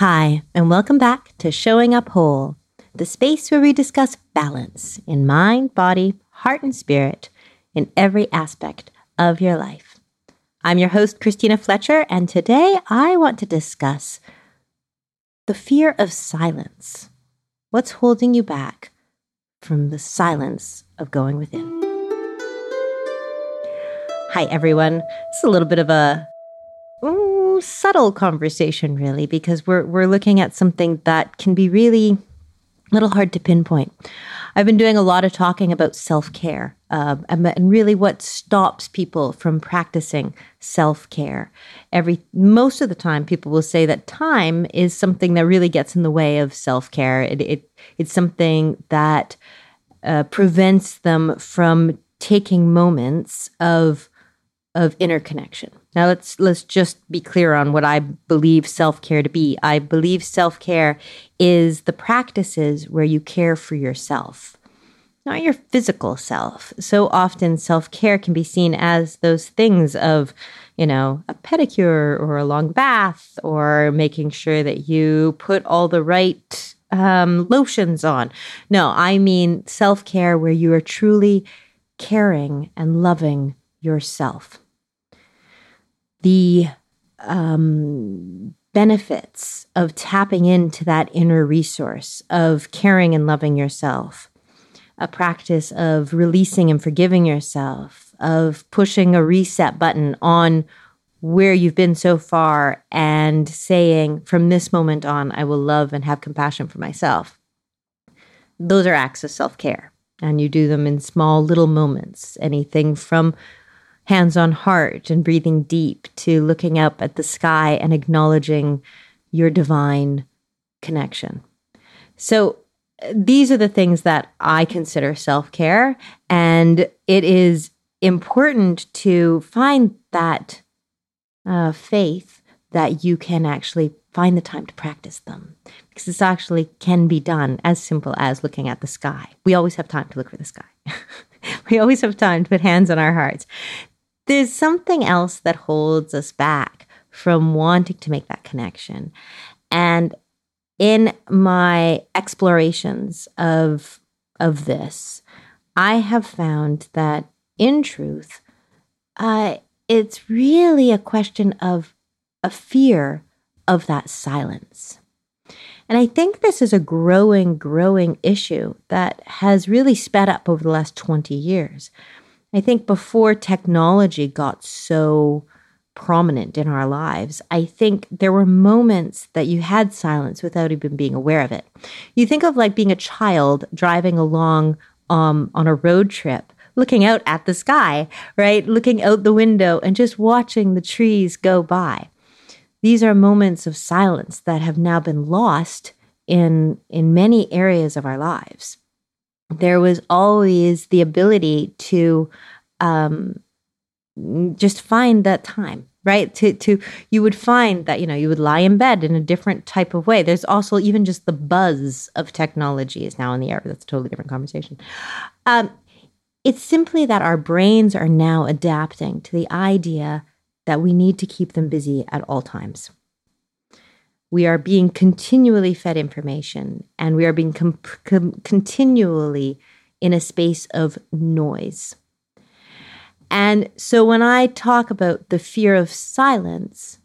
Hi, and welcome back to Showing Up Whole, the space where we discuss balance in mind, body, heart, and spirit in every aspect of your life. I'm your host, Christina Fletcher, and today I want to discuss the fear of silence. What's holding you back from the silence of going within? Hi, everyone. It's a little bit of a subtle conversation, really, because we're we're looking at something that can be really a little hard to pinpoint. I've been doing a lot of talking about self care uh, and, and really what stops people from practicing self care. Every most of the time, people will say that time is something that really gets in the way of self care. It, it it's something that uh, prevents them from taking moments of of interconnection. Now let's let's just be clear on what I believe self-care to be. I believe self-care is the practices where you care for yourself, not your physical self. So often self-care can be seen as those things of, you know, a pedicure or a long bath or making sure that you put all the right um, lotions on. No, I mean self-care where you are truly caring and loving yourself the um, benefits of tapping into that inner resource of caring and loving yourself, a practice of releasing and forgiving yourself, of pushing a reset button on where you've been so far and saying, from this moment on, I will love and have compassion for myself. Those are acts of self care. And you do them in small little moments, anything from hands on heart and breathing deep to looking up at the sky and acknowledging your divine connection. So, these are the things that I consider self care. And it is important to find that uh, faith that you can actually find the time to practice them because this actually can be done as simple as looking at the sky. We always have time to look for the sky. we always have time to put hands on our hearts there's something else that holds us back from wanting to make that connection. And in my explorations of of this, I have found that in truth, uh, it's really a question of a fear of that silence. And I think this is a growing, growing issue that has really sped up over the last 20 years. I think before technology got so prominent in our lives, I think there were moments that you had silence without even being aware of it. You think of like being a child driving along um, on a road trip, looking out at the sky, right? Looking out the window and just watching the trees go by. These are moments of silence that have now been lost in in many areas of our lives there was always the ability to um, just find that time right? To to you would find that you know you would lie in bed in a different type of way. There's also even just the buzz of technology is now in the air. That's a totally different conversation. Um, it's simply that our brains are now adapting to the idea that we need to keep them busy at all times we are being continually fed information and we are being com- com- continually in a space of noise. And so when I talk about the fear of silence,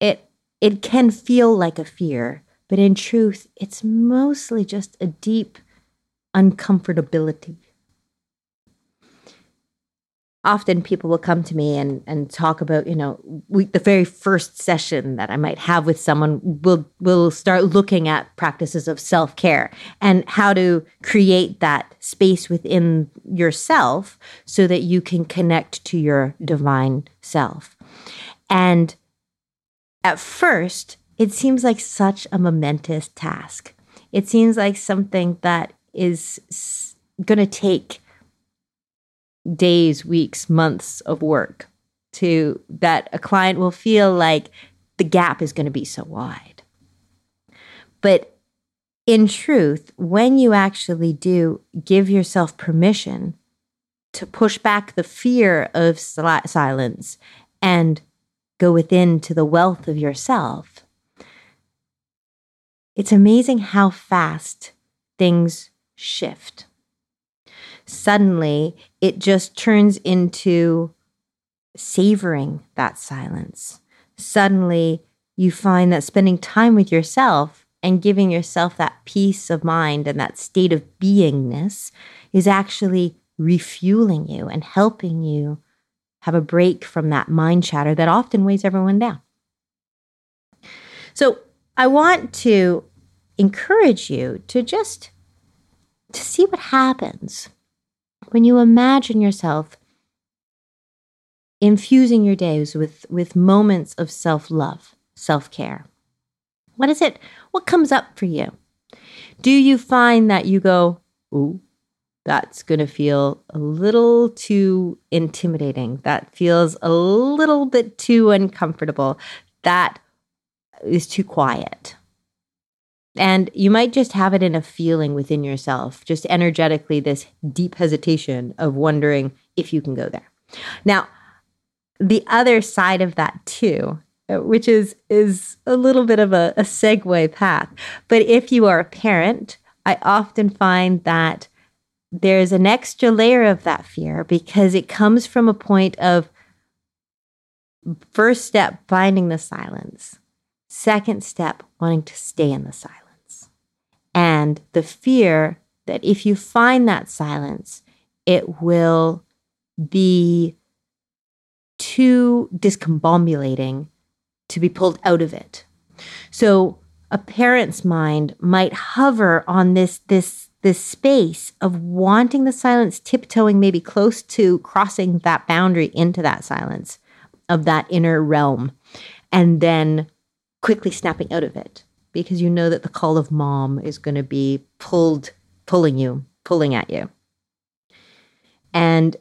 it it can feel like a fear, but in truth, it's mostly just a deep uncomfortability often people will come to me and, and talk about, you know, we, the very first session that I might have with someone will will start looking at practices of self-care and how to create that space within yourself so that you can connect to your divine self. And at first, it seems like such a momentous task. It seems like something that is going to take days, weeks, months of work to that a client will feel like the gap is going to be so wide. But in truth, when you actually do give yourself permission to push back the fear of silence and go within to the wealth of yourself, it's amazing how fast things shift. Suddenly, it just turns into savoring that silence. Suddenly, you find that spending time with yourself and giving yourself that peace of mind and that state of beingness is actually refueling you and helping you have a break from that mind chatter that often weighs everyone down. So, I want to encourage you to just to see what happens when you imagine yourself infusing your days with with moments of self-love, self-care. What is it? What comes up for you? Do you find that you go, "Ooh, that's going to feel a little too intimidating. That feels a little bit too uncomfortable. That is too quiet. And you might just have it in a feeling within yourself, just energetically, this deep hesitation of wondering if you can go there. Now, the other side of that, too, uh, which is is a little bit of a, a segue path. But if you are a parent, I often find that there's an extra layer of that fear because it comes from a point of first step, finding the silence. Second step, wanting to stay in the silence. And the fear that if you find that silence, it will be too discombobulating to be pulled out of it. So a parent's mind might hover on this this this space of wanting the silence, tiptoeing maybe close to crossing that boundary into that silence of that inner realm, and then quickly snapping out of it because you know that the call of mom is going to be pulled, pulling you, pulling at you. And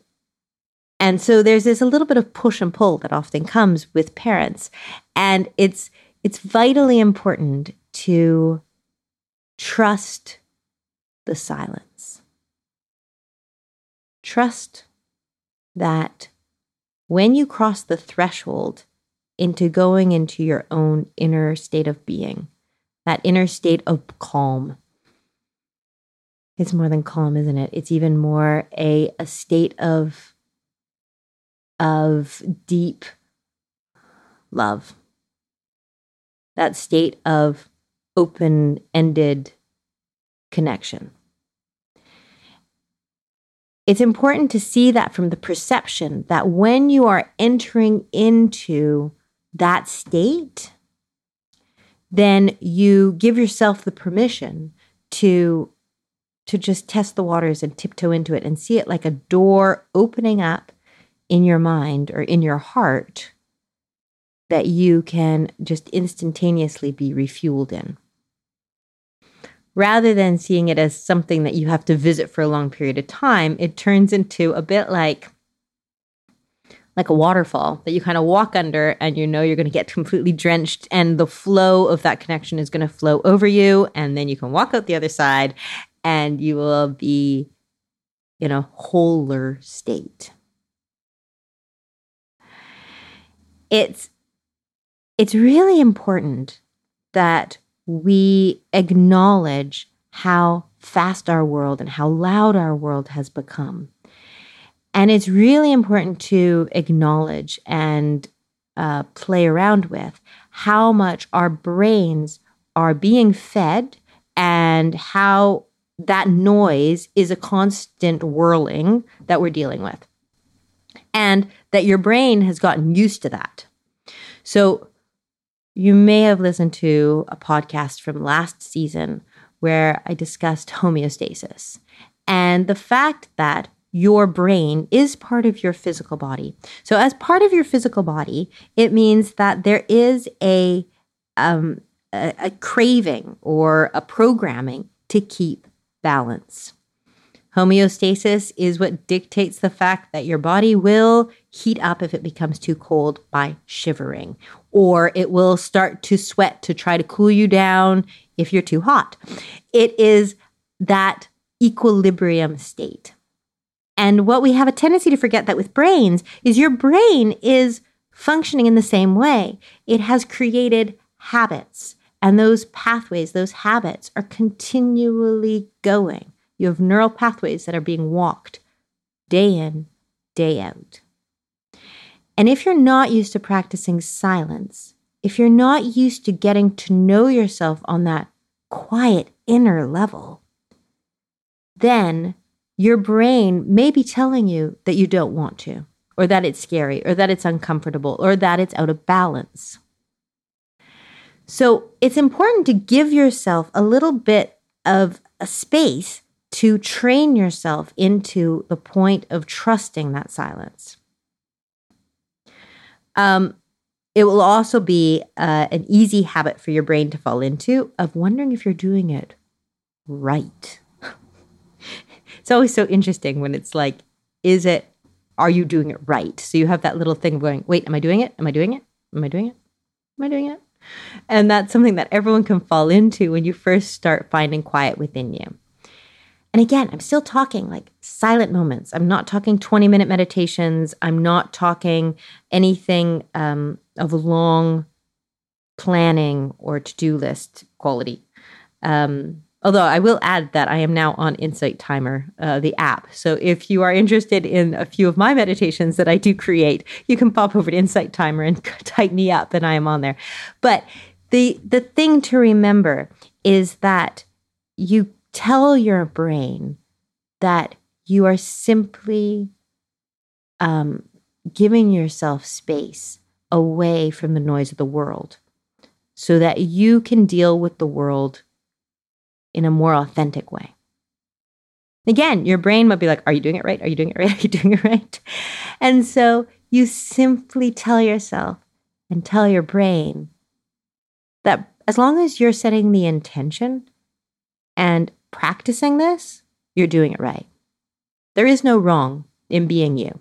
and so there's this a little bit of push and pull that often comes with parents. And it's it's vitally important to trust the silence. Trust that when you cross the threshold into going into your own inner state of being, that inner state of calm. It's more than calm, isn't it? It's even more a, a state of, of deep love. That state of open ended connection. It's important to see that from the perception that when you are entering into that state, then you give yourself the permission to to just test the waters and tiptoe into it and see it like a door opening up in your mind or in your heart that you can just instantaneously be refueled in. Rather than seeing it as something that you have to visit for a long period of time, it turns into a bit like like a waterfall that you kind of walk under and you know you're going to get completely drenched and the flow of that connection is going to flow over you and then you can walk out the other side and you will be in a wholer state. It's it's really important that we acknowledge how fast our world and how loud our world has become and it's really important to acknowledge and uh, play around with how much our brains are being fed and how that noise is a constant whirling that we're dealing with. And that your brain has gotten used to that. So you may have listened to a podcast from last season where I discussed homeostasis and the fact that your brain is part of your physical body. So, as part of your physical body, it means that there is a, um, a, a craving or a programming to keep balance. Homeostasis is what dictates the fact that your body will heat up if it becomes too cold by shivering, or it will start to sweat to try to cool you down if you're too hot. It is that equilibrium state. And what we have a tendency to forget that with brains is your brain is functioning in the same way. It has created habits And those pathways, those habits are continually going. You have neural pathways that are being walked day in, day out. And if you're not used to practicing silence, if you're not used to getting to know yourself on that quiet inner level, then your brain may be telling you that you don't want to, or that it's scary, or that it's uncomfortable, or that it's out of balance. So it's important to give yourself a little bit of a space to train yourself into the point of trusting that silence. Um, it will also be uh, an easy habit for your brain to fall into of wondering if you're doing it right. It's always so interesting when it's like, is it, are you doing it right? So you have that little thing going, wait, am I doing it? Am I doing it? Am I doing it? Am I doing it? And that's something that everyone can fall into when you first start finding quiet within you. And again, I'm still talking like silent moments. I'm not talking 20 minute meditations. I'm not talking anything um, of long planning or to do list quality. Um, although I will add that I am now on Insight Timer, uh, the app. So if you are interested in a few of my meditations that I do create, you can pop over to Insight Timer and type me up, and I am on there. But the the thing to remember is that you tell your brain that you are simply um, giving yourself space away from the noise of the world so that you can deal with the world in a more authentic way. Again, your brain might be like, Are you doing it right? Are you doing it right? Are you doing it right? And so you simply tell yourself and tell your brain that as long as you're setting the intention and practicing this, you're doing it right. There is no wrong in being you.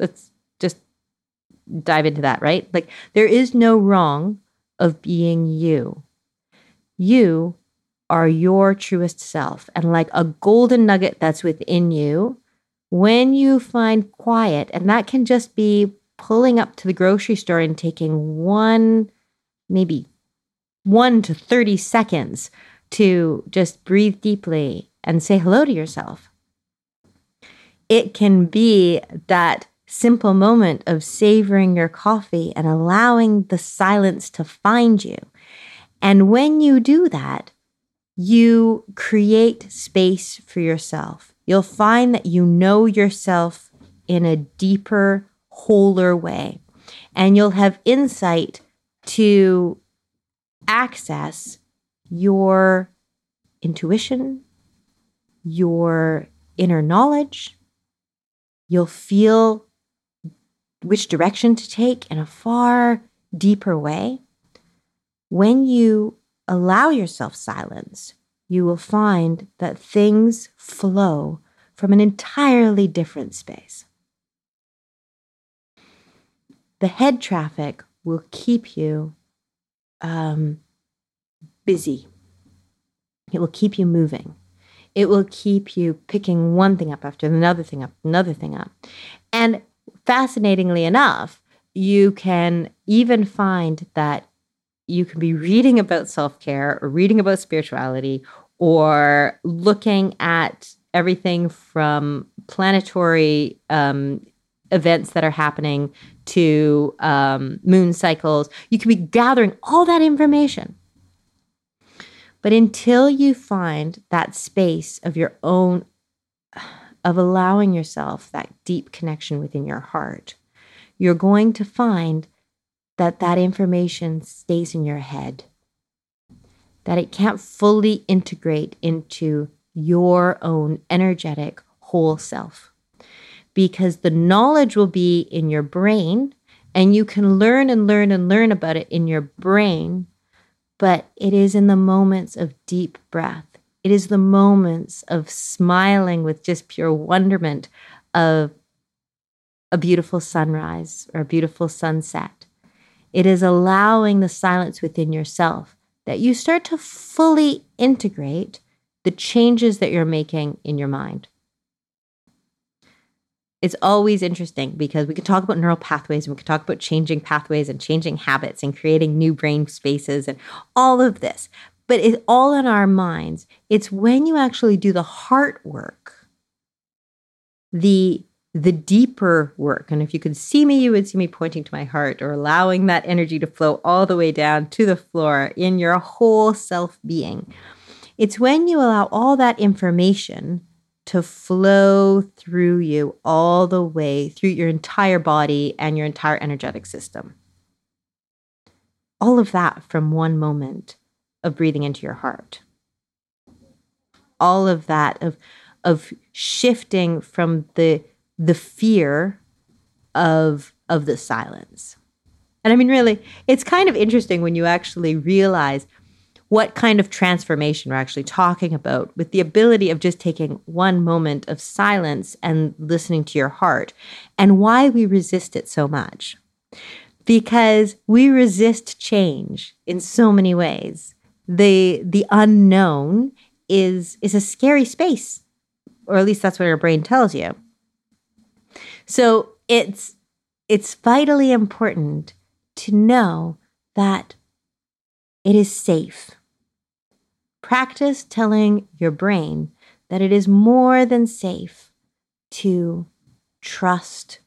Let's just dive into that, right? Like, there is no wrong of being you. You are your truest self. And like a golden nugget that's within you, when you find quiet, and that can just be pulling up to the grocery store and taking one, maybe one to 30 seconds to just breathe deeply and say hello to yourself. It can be that simple moment of savoring your coffee and allowing the silence to find you. And when you do that, you create space for yourself. You'll find that you know yourself in a deeper, wholer way. And you'll have insight to access your intuition, your inner knowledge. You'll feel which direction to take in a far deeper way. When you allow yourself silence, you will find that things flow from an entirely different space. The head traffic will keep you um, busy. It will keep you moving. It will keep you picking one thing up after another thing up, another thing up. And fascinatingly enough, you can even find that you can be reading about self care or reading about spirituality or looking at everything from planetary um, events that are happening to um, moon cycles. You can be gathering all that information but until you find that space of your own, of allowing yourself that deep connection within your heart, you're going to find that that information stays in your head, that it can't fully integrate into your own energetic whole self. Because the knowledge will be in your brain, and you can learn and learn and learn about it in your brain but it is in the moments of deep breath. It is the moments of smiling with just pure wonderment of a beautiful sunrise or a beautiful sunset. It is allowing the silence within yourself that you start to fully integrate the changes that you're making in your mind. it's always interesting because we could talk about neural pathways and we could talk about changing pathways and changing habits and creating new brain spaces and all of this. But it's all in our minds. It's when you actually do the heart work, the the deeper work. And if you could see me, you would see me pointing to my heart or allowing that energy to flow all the way down to the floor in your whole self being. It's when you allow all that information to flow through you all the way through your entire body and your entire energetic system. All of that from one moment of breathing into your heart. All of that of of shifting from the the fear of of the silence. And I mean really, it's kind of interesting when you actually realize what kind of transformation we're actually talking about with the ability of just taking one moment of silence and listening to your heart and why we resist it so much. Because we resist change in so many ways. The the unknown is is a scary space, or at least that's what our brain tells you. So it's it's vitally important to know that it is safe. Practice telling your brain that it is more than safe to trust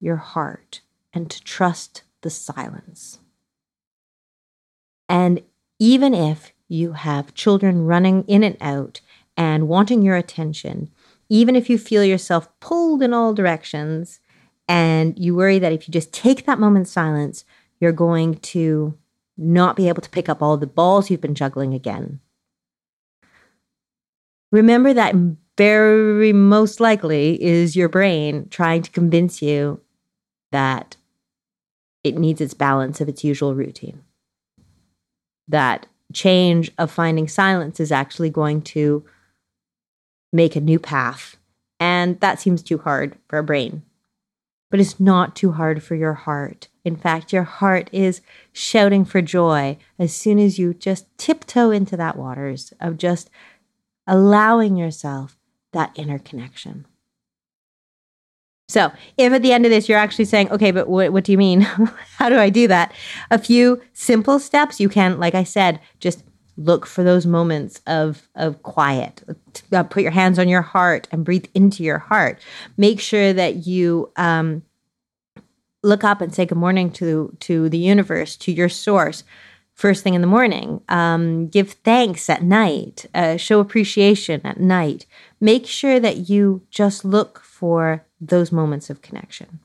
your heart and to trust the silence. And even if you have children running in and out and wanting your attention, even if you feel yourself pulled in all directions and you worry that if you just take that moment's silence, you're going to not be able to pick up all the balls you've been juggling again. Remember that very most likely is your brain trying to convince you that it needs its balance of its usual routine. That change of finding silence is actually going to make a new path. And that seems too hard for a brain. But it's not too hard for your heart. In fact, your heart is shouting for joy as soon as you just tiptoe into that waters of just allowing yourself that inner connection. So, if at the end of this you're actually saying, okay, but what, what do you mean? How do I do that? A few simple steps you can, like I said, just look for those moments of of quiet uh, put your hands on your heart and breathe into your heart make sure that you um, look up and say good morning to to the universe, to your source, first thing in the morning. Um, give thanks at night. Uh, show appreciation at night. Make sure that you just look for those moments of connection.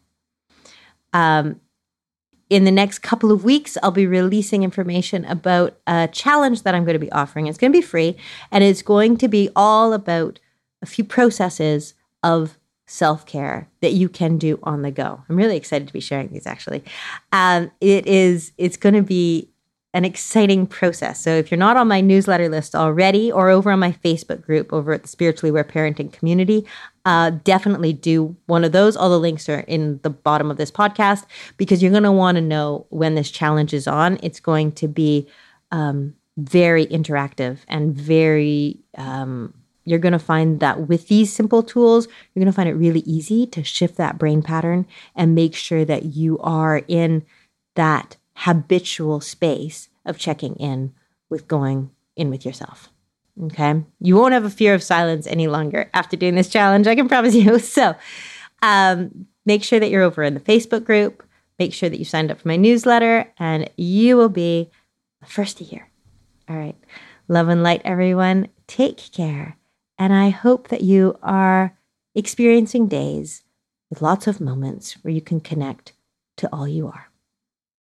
Um, in the next couple of weeks, I'll be releasing information about a challenge that I'm going to be offering. It's going to be free, and it's going to be all about a few processes of self care that you can do on the go. I'm really excited to be sharing these actually. Um, it is, it's going to be an exciting process. So if you're not on my newsletter list already or over on my Facebook group over at the Spiritually Aware Parenting Community, uh, definitely do one of those. All the links are in the bottom of this podcast because you're going to want to know when this challenge is on. It's going to be um, very interactive and very um, you're going to find that with these simple tools, you're going to find it really easy to shift that brain pattern and make sure that you are in that habitual space of checking in with going in with yourself. Okay. You won't have a fear of silence any longer after doing this challenge. I can promise you. So, um, make sure that you're over in the Facebook group. Make sure that you signed up for my newsletter, and you will be the first to hear. All right. Love and light, everyone. Take care. And I hope that you are experiencing days with lots of moments where you can connect to all you are.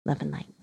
Love and light.